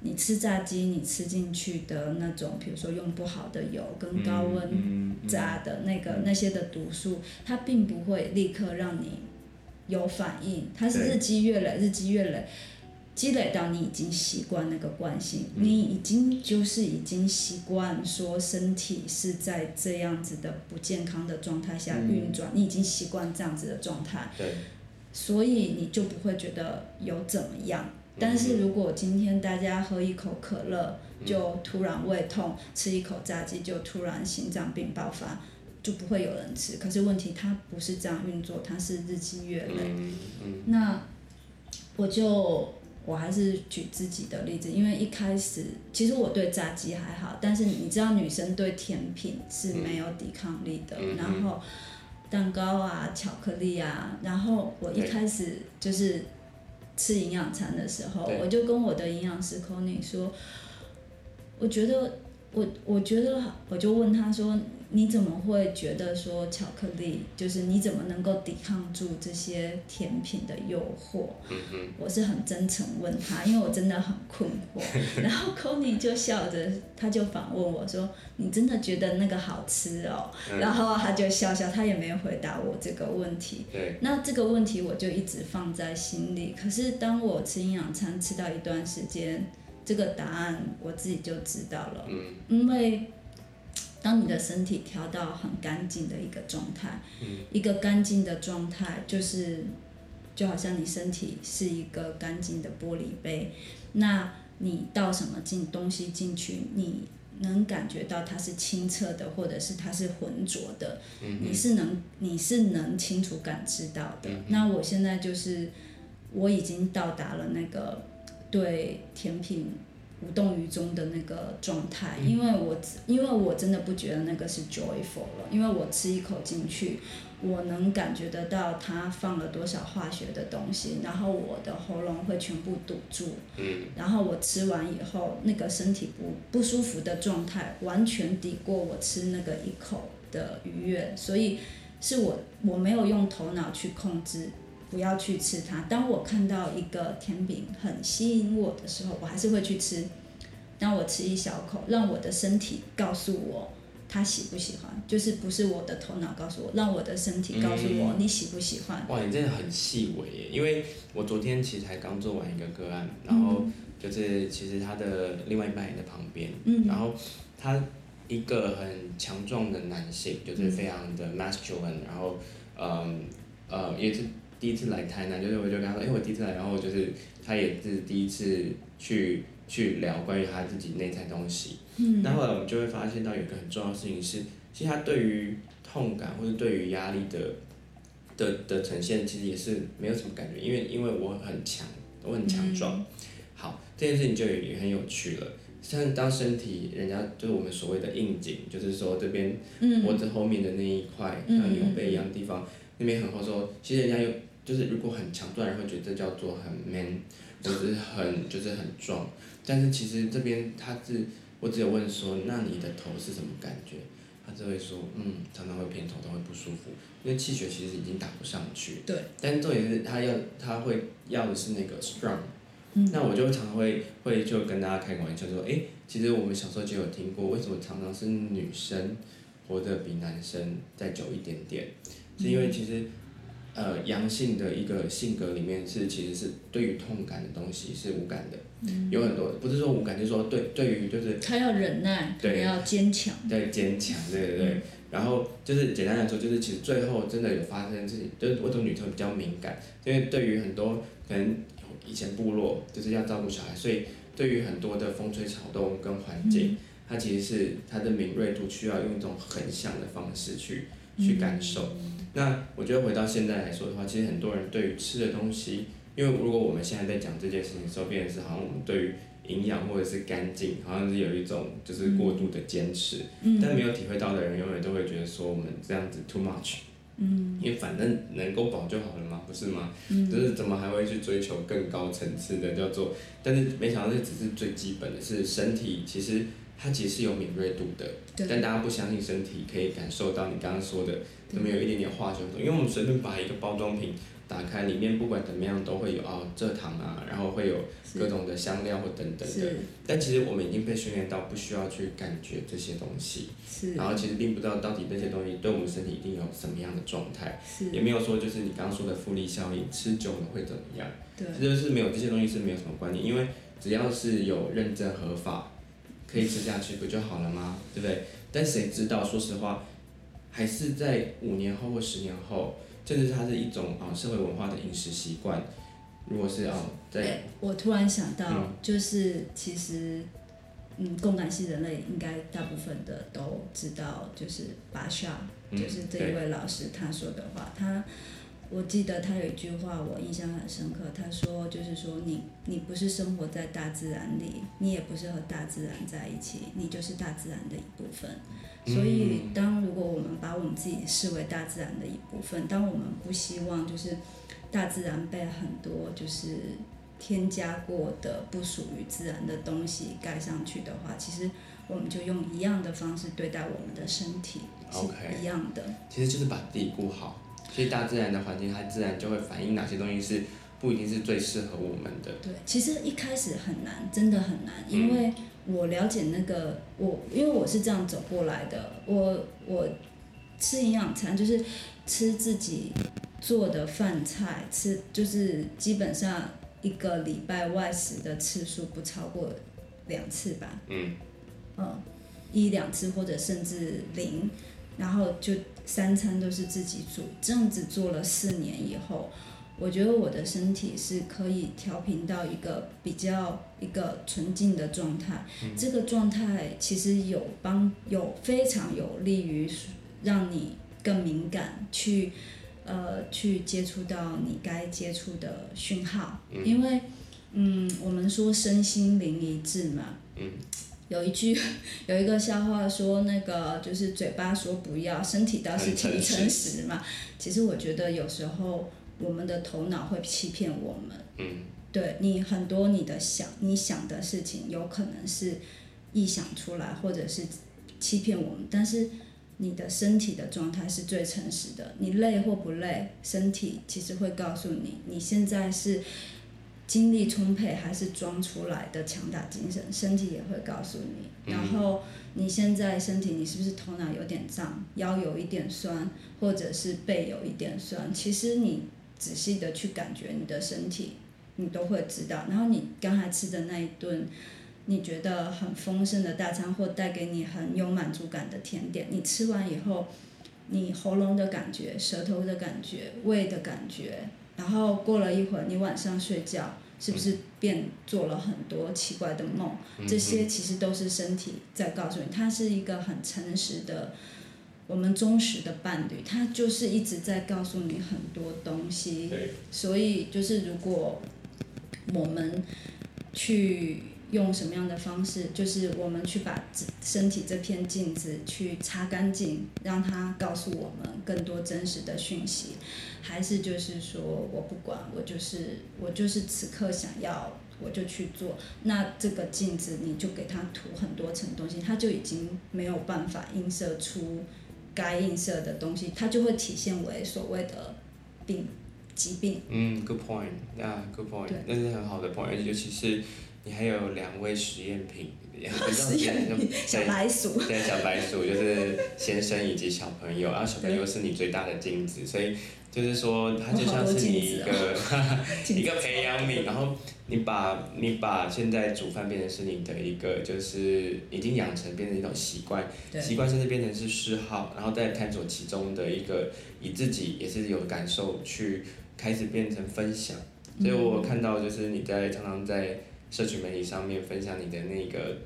你吃炸鸡，你吃进去的那种，比如说用不好的油跟高温炸的那个、那些的毒素，它并不会立刻让你有反应，它是日积月累，日积月累，积累到你已经习惯那个惯性，嗯、你已经就是已经习惯说身体是在这样子的不健康的状态下运转，嗯、你已经习惯这样子的状态，所以你就不会觉得有怎么样。但是如果今天大家喝一口可乐就突然胃痛，吃一口炸鸡就突然心脏病爆发，就不会有人吃。可是问题它不是这样运作，它是日积月累。那我就我还是举自己的例子，因为一开始其实我对炸鸡还好，但是你知道女生对甜品是没有抵抗力的，然后蛋糕啊、巧克力啊，然后我一开始就是。吃营养餐的时候，我就跟我的营养师 Connie 说，我觉得我我觉得我就问他说，你怎么会觉得说巧克力就是你怎么能够抵抗住这些甜品的诱惑？我是很真诚问他，因为我真的很困惑。(laughs) 然后 Connie 就笑着，他就反问我说：“你真的觉得那个好吃哦？”嗯、然后他就笑笑，他也没有回答我这个问题。对。那这个问题我就一直放在心里。可是当我吃营养餐吃到一段时间，这个答案我自己就知道了。嗯。因为。当你的身体调到很干净的一个状态，嗯、一个干净的状态就是，就好像你身体是一个干净的玻璃杯，那你倒什么进东西进去，你能感觉到它是清澈的，或者是它是浑浊的，嗯、你是能你是能清楚感知到的。嗯、那我现在就是我已经到达了那个对甜品。无动于衷的那个状态，因为我因为我真的不觉得那个是 joyful 了，因为我吃一口进去，我能感觉得到它放了多少化学的东西，然后我的喉咙会全部堵住，然后我吃完以后，那个身体不不舒服的状态完全抵过我吃那个一口的愉悦，所以是我我没有用头脑去控制。不要去吃它。当我看到一个甜饼很吸引我的时候，我还是会去吃。当我吃一小口，让我的身体告诉我他喜不喜欢，就是不是我的头脑告诉我，让我的身体告诉我你喜不喜欢。哇，你真的很细微耶！因为我昨天其实才刚做完一个个案，然后就是其实他的另外一半也在旁边，嗯，然后他一个很强壮的男性，就是非常的 masculine，然后嗯呃也是。第一次来台南，就是我就跟他说，哎、欸，我第一次来，然后就是他也是第一次去去聊关于他自己内在东西。嗯。那后来我们就会发现到有一个很重要的事情是，其实他对于痛感或者对于压力的的的呈现，其实也是没有什么感觉，因为因为我很强，我很强壮。嗯、好，这件事情就也很有趣了。像当身体人家就是我们所谓的硬颈，就是说这边脖子后面的那一块、嗯、像牛背一样的地方，嗯、那边很厚说，其实人家有。就是如果很强壮，人会觉得这叫做很 man，就是很就是很壮。但是其实这边他是，我只有问说，那你的头是什么感觉？他就会说，嗯，常常会偏头痛，会不舒服，因为气血其实已经打不上去。对。但是重点是他要他会要的是那个 strong。嗯。那我就常常会会就跟大家开个玩笑说，哎，其实我们小时候就有听过，为什么常常是女生活得比男生再久一点点？是因为其实。呃，阳性的一个性格里面是，其实是对于痛感的东西是无感的，嗯、有很多不是说无感，就是说对对于就是他要忍耐，对，要坚强，对坚强，对对对，嗯、然后就是简单来说，就是其实最后真的有发生事情，就是我懂女生比较敏感，因为对于很多可能以前部落就是要照顾小孩，所以对于很多的风吹草动跟环境，她、嗯、其实是它的敏锐度需要用一种横向的方式去去感受。嗯那我觉得回到现在来说的话，其实很多人对于吃的东西，因为如果我们现在在讲这件事情的时候，变成是好像我们对于营养或者是干净，好像是有一种就是过度的坚持，嗯、但没有体会到的人，永远都会觉得说我们这样子 too much，嗯，因为反正能够饱就好了嘛，不是吗？嗯，就是怎么还会去追求更高层次的叫做，但是没想到这只是最基本的，是身体其实它其实是有敏锐度的，对但大家不相信身体可以感受到你刚刚说的。怎么有一点点化学？因为我们随便把一个包装瓶打开，里面不管怎么样都会有哦，蔗糖啊，然后会有各种的香料或等等的。但其实我们已经被训练到不需要去感觉这些东西。是然后其实并不知道到底这些东西对我们身体一定有什么样的状态。是也没有说就是你刚刚说的复利效应，吃久了会怎么样？对。这就是没有这些东西是没有什么关系，因为只要是有认证合法，可以吃下去不就好了吗？对不对？但谁知道？说实话。还是在五年后或十年后，甚至它是一种啊社会文化的饮食习惯。如果是啊，在、欸、我突然想到，嗯、就是其实，嗯，共感系人类应该大部分的都知道，就是巴夏，就是这一位老师他说的话，嗯、他。我记得他有一句话，我印象很深刻。他说：“就是说你，你你不是生活在大自然里，你也不是和大自然在一起，你就是大自然的一部分。所以，当如果我们把我们自己视为大自然的一部分，当我们不希望就是大自然被很多就是添加过的不属于自然的东西盖上去的话，其实我们就用一样的方式对待我们的身体.是一样的。其实就是把自己顾好。”所以大自然的环境，它自然就会反映哪些东西是不一定是最适合我们的。对，其实一开始很难，真的很难，因为我了解那个我，因为我是这样走过来的。我我吃营养餐就是吃自己做的饭菜，吃就是基本上一个礼拜外食的次数不超过两次吧。嗯。嗯，一两次或者甚至零。然后就三餐都是自己煮，这样子做了四年以后，我觉得我的身体是可以调频到一个比较一个纯净的状态。嗯、这个状态其实有帮有非常有利于让你更敏感，去呃去接触到你该接触的讯号，嗯、因为嗯我们说身心灵一致嘛。嗯有一句，(laughs) 有一个笑话说，那个就是嘴巴说不要，身体倒是挺诚实嘛。其实我觉得有时候我们的头脑会欺骗我们。嗯。对你很多你的想你想的事情，有可能是臆想出来，或者是欺骗我们。但是你的身体的状态是最诚实的。你累或不累，身体其实会告诉你，你现在是。精力充沛还是装出来的强大精神，身体也会告诉你。然后你现在身体，你是不是头脑有点胀，腰有一点酸，或者是背有一点酸？其实你仔细的去感觉你的身体，你都会知道。然后你刚才吃的那一顿，你觉得很丰盛的大餐，或带给你很有满足感的甜点，你吃完以后，你喉咙的感觉、舌头的感觉、胃的感觉。然后过了一会儿，你晚上睡觉是不是变做了很多奇怪的梦？嗯、这些其实都是身体在告诉你，它是一个很诚实的，我们忠实的伴侣，他就是一直在告诉你很多东西。所以就是如果我们去。用什么样的方式？就是我们去把身体这片镜子去擦干净，让它告诉我们更多真实的讯息，还是就是说我不管，我就是我就是此刻想要我就去做。那这个镜子你就给它涂很多层东西，它就已经没有办法映射出该映射的东西，它就会体现为所谓的病疾病。嗯，good point，啊、yeah，good point，那是很好的 point，尤其是你还有两位实验品。(laughs) 实验品小白鼠，对，小白鼠就是先生以及小朋友，然后小朋友是你最大的镜子，所以就是说，它就像是你一个、(laughs) 哦、一个培养皿，然后你把你把现在煮饭变成是你的一个，就是已经养成变成一种习惯，习惯甚至变成是嗜好，然后再探索其中的一个，以自己也是有感受去开始变成分享，所以我看到就是你在常常在。社群媒体上面分享你的那个，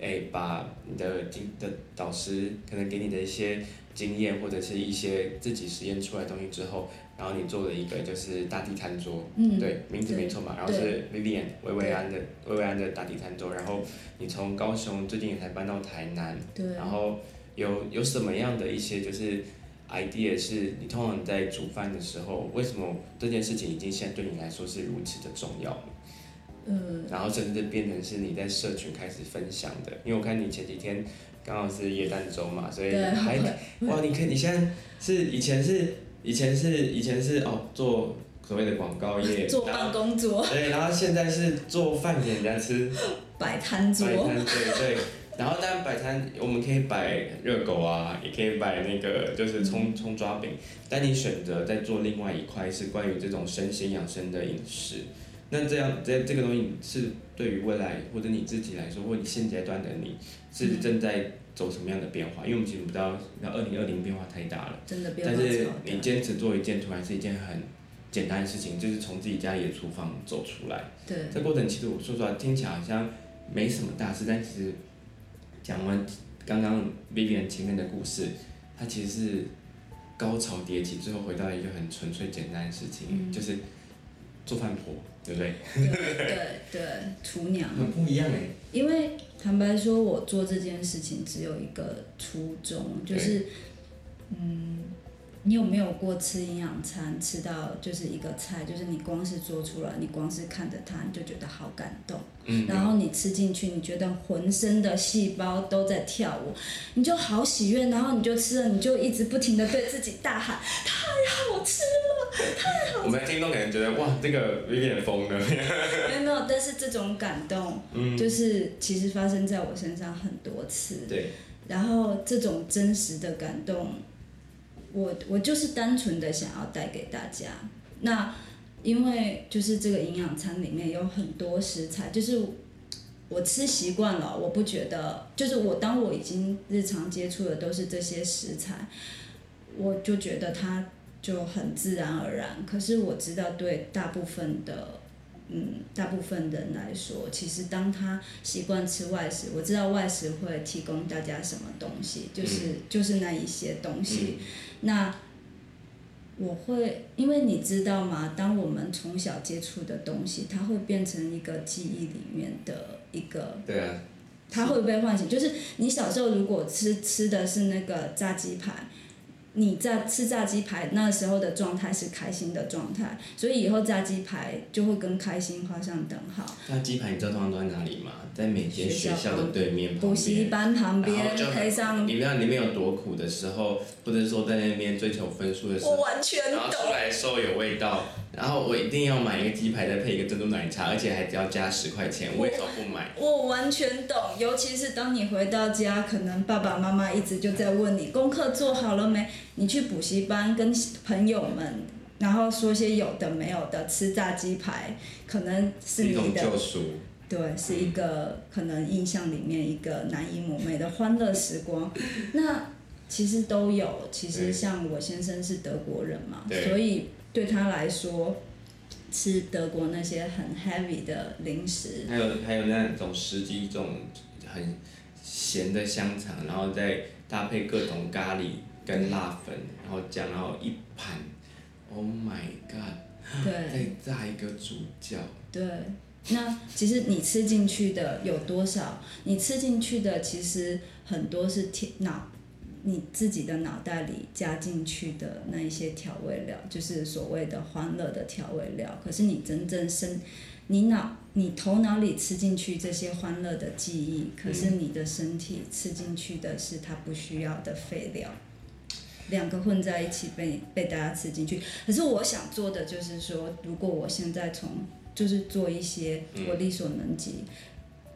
哎、欸，把你的经的导师可能给你的一些经验或者是一些自己实验出来的东西之后，然后你做了一个就是大地餐桌，嗯、对，名字没错嘛，然后是 Vivian 薇薇安的薇薇安的大地餐桌，然后你从高雄最近也才搬到台南，对，然后有有什么样的一些就是 idea 是你通常在煮饭的时候，为什么这件事情已经现在对你来说是如此的重要？嗯，然后甚至变成是你在社群开始分享的，因为我看你前几天刚好是耶诞周嘛，所以还哇，你看你现在是以前是以前是以前是哦做所谓的广告业，做办公桌，(laughs) 对，然后现在是做饭给人家吃，摆摊桌，摆摊对对，然后当然摆摊我们可以摆热狗啊，也可以摆那个就是葱葱抓饼，但你选择在做另外一块是关于这种身心养生的饮食。那这样，这这个东西是对于未来或者你自己来说，或者你现阶段的你，是正在走什么样的变化？因为我们其实不知道，那二零二零变化太大了。真的变化但是你坚持做一件，突然是一件很简单的事情，就是从自己家里的厨房走出来。对。这过程其实我说实话，听起来好像没什么大事，但其实讲完刚刚 Vivian 前面的故事，它其实是高潮迭起，最后回到一个很纯粹简单的事情，嗯、就是做饭婆。对不对？对对对，厨娘。很不一样哎。因为坦白说，我做这件事情只有一个初衷，就是，嗯，你有没有过吃营养餐，吃到就是一个菜，就是你光是做出来，你光是看着它，你就觉得好感动。嗯。然后你吃进去，你觉得浑身的细胞都在跳舞，你就好喜悦，然后你就吃了，你就一直不停的对自己大喊：太好吃了！太好，我们听众可能觉得哇，这个有点疯了。(laughs) 没有没有，但是这种感动，嗯，就是其实发生在我身上很多次。对。然后这种真实的感动，我我就是单纯的想要带给大家。那因为就是这个营养餐里面有很多食材，就是我吃习惯了，我不觉得，就是我当我已经日常接触的都是这些食材，我就觉得它。就很自然而然，可是我知道对大部分的，嗯，大部分人来说，其实当他习惯吃外食，我知道外食会提供大家什么东西，就是、嗯、就是那一些东西。嗯、那我会，因为你知道吗？当我们从小接触的东西，它会变成一个记忆里面的一个，对啊，它会被唤醒。就是你小时候如果吃吃的是那个炸鸡排。你在吃炸鸡排那时候的状态是开心的状态，所以以后炸鸡排就会跟开心画上等号。炸鸡排你知道通常都在哪里吗？在每间学校的对面补习班旁边配上。你知道里面有多苦的时候，或者说在那边追求分数的时候，我完全懂。然后出来的时候有味道，然后我一定要买一个鸡排，再配一个珍珠奶茶，而且还只要加十块钱，为什么不买？我完全懂，尤其是当你回到家，可能爸爸妈妈一直就在问你功课做好了没？你去补习班跟朋友们，然后说些有的没有的，吃炸鸡排，可能是你的。对，是一个可能印象里面一个难以磨灭的欢乐时光。那其实都有，其实像我先生是德国人嘛，所以对他来说，吃德国那些很 heavy 的零食，还有还有那种十几种很咸的香肠，然后再搭配各种咖喱。跟辣粉，然后酱，然后一盘，Oh my god！对，(laughs) 再炸一个主角。对，那其实你吃进去的有多少？你吃进去的其实很多是天脑，你自己的脑袋里加进去的那一些调味料，就是所谓的欢乐的调味料。可是你真正身，你脑你头脑里吃进去这些欢乐的记忆，可是你的身体吃进去的是它不需要的废料，两个混在一起被被大家吃进去。可是我想做的就是说，如果我现在从就是做一些我力所能及，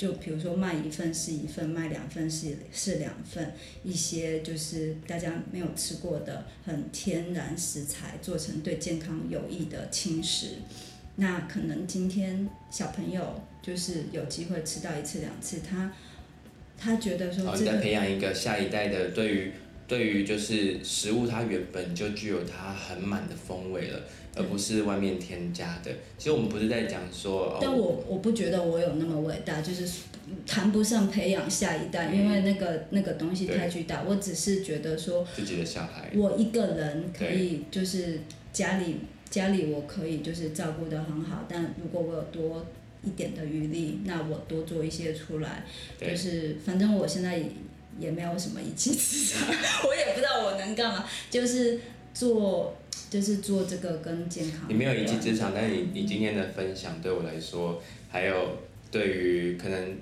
就比如说卖一份是一份，卖两份是是两份，一些就是大家没有吃过的很天然食材做成对健康有益的轻食。那可能今天小朋友就是有机会吃到一次两次，他他觉得说、这个，你在培养一个下一代的对于对于就是食物，它原本就具有它很满的风味了，而不是外面添加的。其实我们不是在讲说，但我我不觉得我有那么伟大，就是谈不上培养下一代，因为那个那个东西太巨大。我只是觉得说，自己的小孩，我一个人可以就是家里。家里我可以就是照顾得很好，但如果我有多一点的余力，那我多做一些出来，就是反正我现在也也没有什么一技之长，(laughs) 我也不知道我能干嘛，就是做就是做这个跟健康。你没有一技之长，但是你你今天的分享对我来说，还有对于可能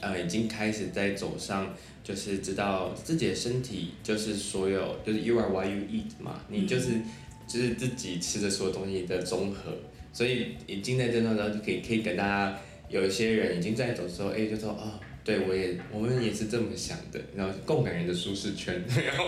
呃已经开始在走上，就是知道自己的身体就是所有就是 you are what you eat 嘛，你就是。嗯就是自己吃的所有东西的综合，所以已经在这段时候就可以可以跟大家有一些人已经在走的时候，哎，就说哦，对我也我们也是这么想的，然后共感人的舒适圈，(laughs) 然后，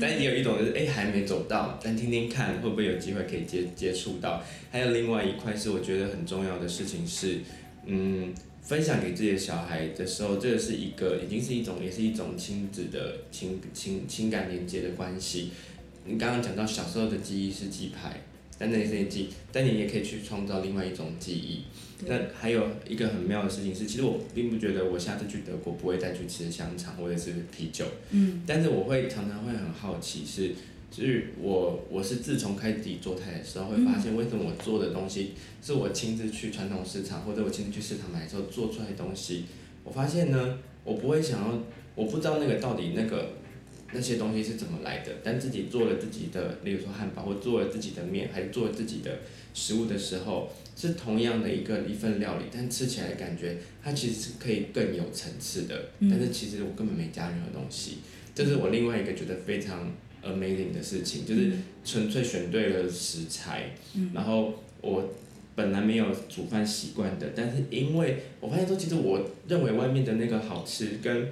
但也有一种就是哎还没走到，但听听看会不会有机会可以接接触到。还有另外一块是我觉得很重要的事情是，嗯，分享给自己的小孩的时候，这个是一个已经是一种也是一种亲子的情情情感连接的关系。你刚刚讲到小时候的记忆是鸡排，但那也是记忆，但你也可以去创造另外一种记忆。那还有一个很妙的事情是，其实我并不觉得我下次去德国不会再去吃香肠或者是啤酒。嗯。但是我会常常会很好奇是，是就是我我是自从开始自己做菜的时候，会发现为什么我做的东西是我亲自去传统市场或者我亲自去市场买的时候做出来的东西，我发现呢，我不会想要，我不知道那个到底那个。那些东西是怎么来的？但自己做了自己的，例如说汉堡，或做了自己的面，还是做了自己的食物的时候，是同样的一个一份料理，但吃起来感觉它其实是可以更有层次的。但是其实我根本没加任何东西，这是我另外一个觉得非常 amazing 的事情，就是纯粹选对了食材，然后我本来没有煮饭习惯的，但是因为我发现说，其实我认为外面的那个好吃，跟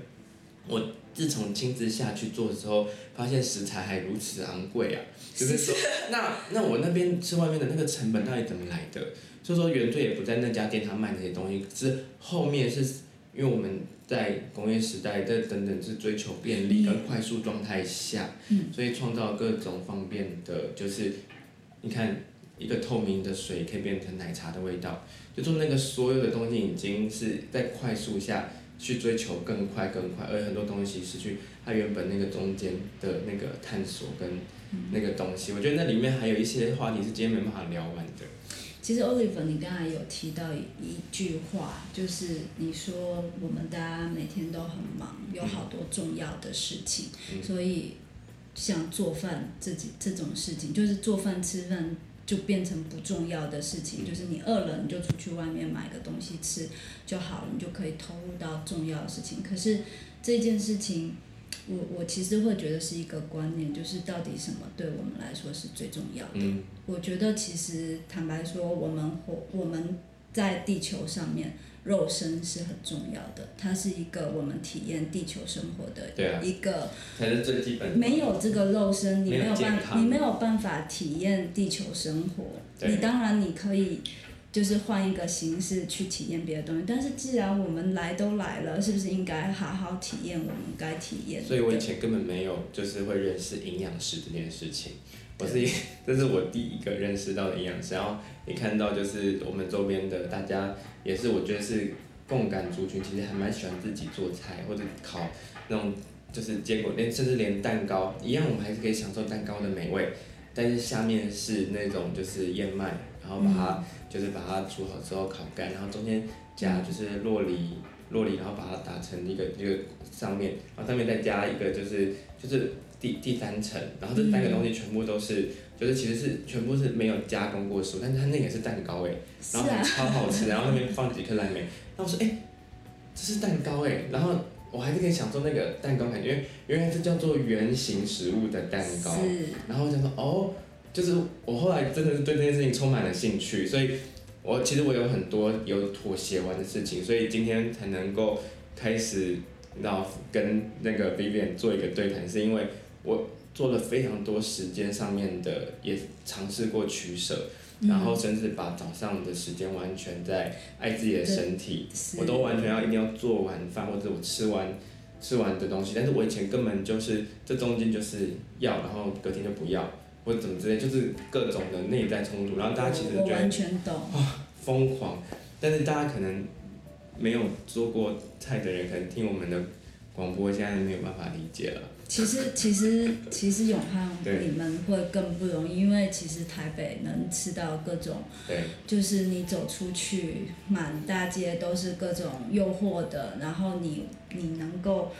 我。自从亲自下去做的时候，发现食材还如此昂贵啊！就是说，(laughs) 那那我那边吃外面的那个成本到底怎么来的？所以说原罪也不在那家店，他卖那些东西，是后面是因为我们在工业时代的等等是追求便利跟快速状态下，所以创造各种方便的，就是你看一个透明的水可以变成奶茶的味道，就说那个所有的东西已经是在快速下。去追求更快更快，而很多东西失去它原本那个中间的那个探索跟那个东西。我觉得那里面还有一些话题是今天没办法聊完的。其实 Oliver，你刚才有提到一句话，就是你说我们大家每天都很忙，有好多重要的事情，嗯、所以像做饭自己这种事情，就是做饭吃饭。就变成不重要的事情，就是你饿了，你就出去外面买个东西吃就好了，你就可以投入到重要的事情。可是这件事情，我我其实会觉得是一个观念，就是到底什么对我们来说是最重要的？嗯。我觉得其实坦白说，我们活我们在地球上面。肉身是很重要的，它是一个我们体验地球生活的一个，才是最基本的。没有这个肉身，你没有办法，你没有办法体验地球生活。你当然你可以，就是换一个形式去体验别的东西。但是既然我们来都来了，是不是应该好好体验我们该体验？所以我以前根本没有就是会认识营养师这件事情。我是，(laughs) 这是我第一个认识到的营养师，然后你看到就是我们周边的大家，也是我觉得是共感族群，其实还蛮喜欢自己做菜或者烤那种就是坚果，连甚至连蛋糕一样，我们还是可以享受蛋糕的美味，但是下面是那种就是燕麦，然后把它就是把它煮好之后烤干，然后中间加就是洛梨，洛梨，然后把它打成一个一个上面，然后上面再加一个就是就是。第第三层，然后这三个东西全部都是就是其实是全部是没有加工过食物，但是它那个是蛋糕哎，然后还超好吃，然后那边放几颗蓝莓，然后我说哎，这是蛋糕哎，然后我还是可以享受那个蛋糕感觉，因为原来这叫做圆形食物的蛋糕，然后我想说哦，就是我后来真的是对这件事情充满了兴趣，所以我其实我有很多有妥协完的事情，所以今天才能够开始，然后跟那个 Vivian 做一个对谈，是因为我。做了非常多时间上面的，也尝试过取舍，嗯、然后甚至把早上的时间完全在爱自己的身体，我都完全要一定要做完饭或者我吃完吃完的东西，但是我以前根本就是这中间就是要，然后隔天就不要，或者怎么之类，就是各种的内在冲突，然后大家其实觉得完全懂。啊疯狂，但是大家可能没有做过菜的人，可能听我们的广播现在没有办法理解了。其实其实其实永汉你们会更不容易，因为其实台北能吃到各种，就是你走出去，满大街都是各种诱惑的，然后你你能够。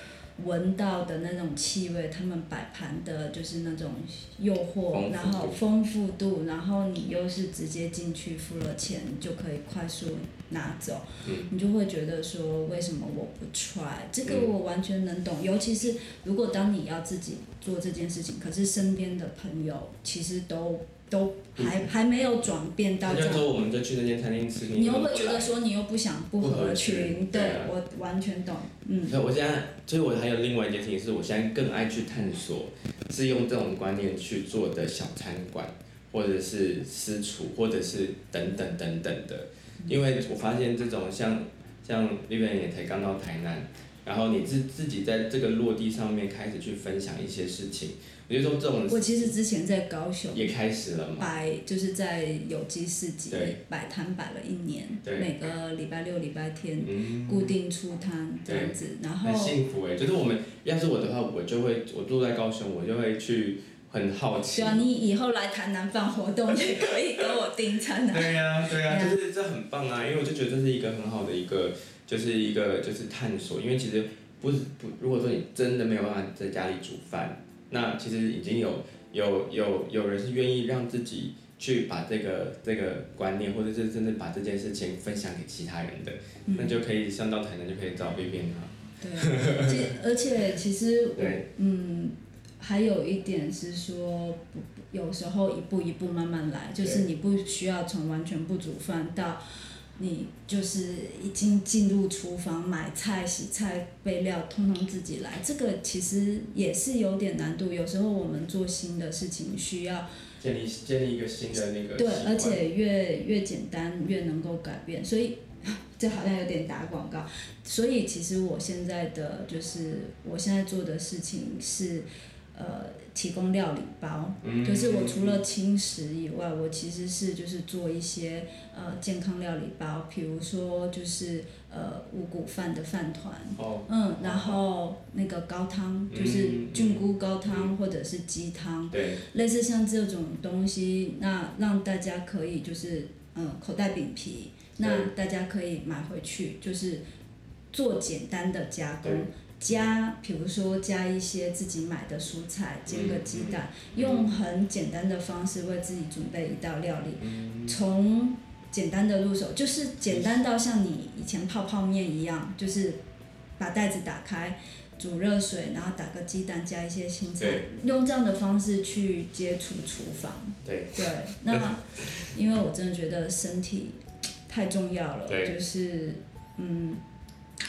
闻到的那种气味，他们摆盘的就是那种诱惑，然后丰富度，然后你又是直接进去付了钱就可以快速拿走，嗯、你就会觉得说，为什么我不 try？这个我完全能懂，嗯、尤其是如果当你要自己做这件事情，可是身边的朋友其实都。都还还没有转变到这样。就说我们就去那间餐厅吃，你又会觉得说你又不想不合群，对，我完全懂，嗯。所以我现在，所以我还有另外一件事情，是我现在更爱去探索，是用这种观念去做的小餐馆，或者是私厨，或者是等等等等的，因为我发现这种像像 Vivian 也才刚到台南，然后你自自己在这个落地上面开始去分享一些事情。比如说这种，我其实之前在高雄也开始了嘛，摆就是在有机市集摆摊摆了一年，每个礼拜六、礼拜天固定出摊这样子，然后很幸福哎，就是我们要是我的话，我就会我住在高雄，我就会去很好奇。对啊，你以后来台南办活动也可以跟我订餐啊。对呀对呀，就是这很棒啊，因为我就觉得这是一个很好的一个，就是一个就是探索，因为其实不是不，如果说你真的没有办法在家里煮饭。那其实已经有有有有人是愿意让自己去把这个这个观念，或者是真的把这件事情分享给其他人的，嗯、那就可以上到台南就可以找 Vivian 哈。对，而且而且其实我 (laughs) 嗯，还有一点是说，有时候一步一步慢慢来，就是你不需要从完全不煮饭到。你就是已经进入厨房买菜、洗菜、备料，通通自己来。这个其实也是有点难度。有时候我们做新的事情需要建立建立一个新的那个。对，而且越越简单越能够改变。所以 (laughs) 这好像有点打广告。所以其实我现在的就是我现在做的事情是。呃，提供料理包，嗯、就是我除了轻食以外，我其实是就是做一些呃健康料理包，比如说就是呃五谷饭的饭团，哦、嗯，然后那个高汤就是菌菇高汤、嗯、或者是鸡汤，对，类似像这种东西，那让大家可以就是嗯口袋饼皮，那大家可以买回去，就是做简单的加工。加，比如说加一些自己买的蔬菜，煎个鸡蛋，嗯、用很简单的方式为自己准备一道料理。嗯、从简单的入手，就是简单到像你以前泡泡面一样，就是把袋子打开，煮热水，然后打个鸡蛋，加一些青菜，用这样的方式去接触厨房。对。对，那 (laughs) 因为我真的觉得身体太重要了，就是嗯。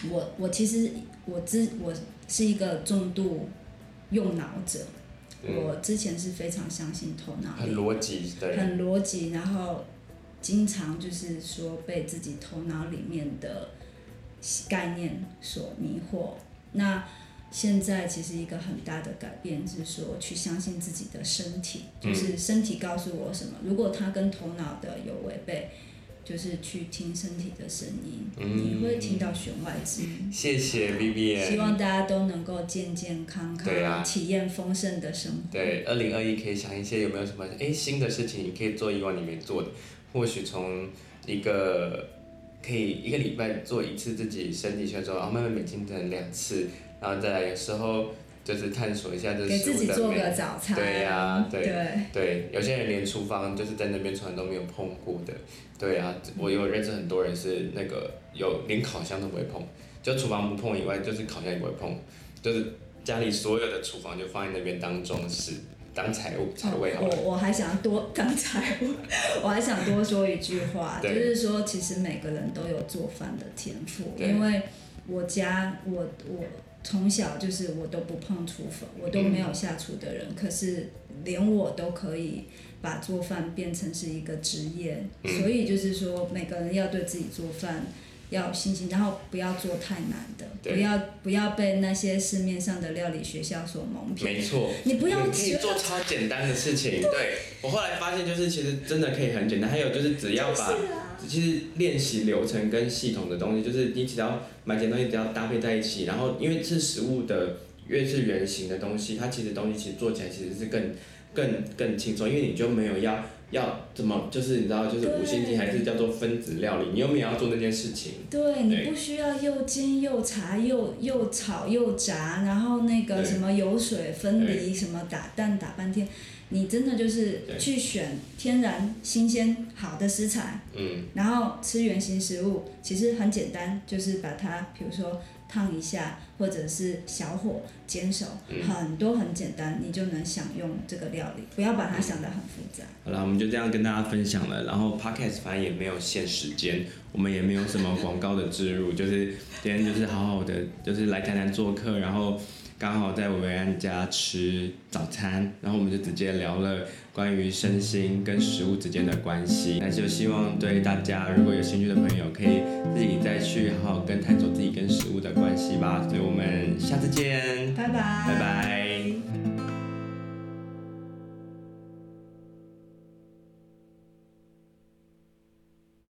我我其实我之我是一个重度用脑者，嗯、我之前是非常相信头脑，很逻辑的，很逻辑，然后经常就是说被自己头脑里面的概念所迷惑。那现在其实一个很大的改变是说去相信自己的身体，就是身体告诉我什么，如果它跟头脑的有违背。就是去听身体的声音，嗯、你会听到弦外之音。谢谢 Vivian。希望大家都能够健健康康，啊、体验丰盛的生活。对，二零二一可以想一些有没有什么哎新的事情，你可以做以往你没做的，或许从一个可以一个礼拜做一次自己身体训练，然后慢慢每天可能两次，然后再来有时候。就是探索一下这给自己做个早餐。对呀、啊，对对，对，有些人连厨房就是在那边从来都没有碰过的。对啊，我有认识很多人是那个有连烤箱都不会碰，就厨房不碰以外，就是烤箱也不会碰，就是家里所有的厨房就放在那边当装饰。当财务财位好、哦、我我还想多当财务，我还想多说一句话，就是说，其实每个人都有做饭的天赋，因为我家我我从小就是我都不碰厨房，我都没有下厨的人，嗯、可是连我都可以把做饭变成是一个职业，嗯、所以就是说，每个人要对自己做饭。要有信心，然后不要做太难的，不要不要被那些市面上的料理学校所蒙骗。没错，你不要你可以做超简单的事情。(laughs) 对，对我后来发现，就是其实真的可以很简单。还有就是只要把，啊、其实练习流程跟系统的东西，就是你只要买点东西，只要搭配在一起，然后因为是食物的越是圆形的东西，它其实东西其实做起来其实是更更更轻松，因为你就没有要。要怎么就是你知道就是五星级还是叫做分子料理，你又没有要做那件事情。对，对你不需要又煎又炸又又炒又炸，然后那个什么油水分离，什么打蛋打半天，你真的就是去选天然新鲜好的食材，嗯，然后吃原型食物，其实很简单，就是把它比如说。烫一下，或者是小火煎熟，嗯、很多很简单，你就能享用这个料理。不要把它想得很复杂。好了，我们就这样跟大家分享了。然后 Podcast 反正也没有限时间，我们也没有什么广告的植入，就是今天就是好好的，就是来谈谈做客，然后。刚好在维安家吃早餐，然后我们就直接聊了关于身心跟食物之间的关系。那就希望对大家如果有兴趣的朋友，可以自己再去好好跟探索自己跟食物的关系吧。所以我们下次见，拜拜，拜拜。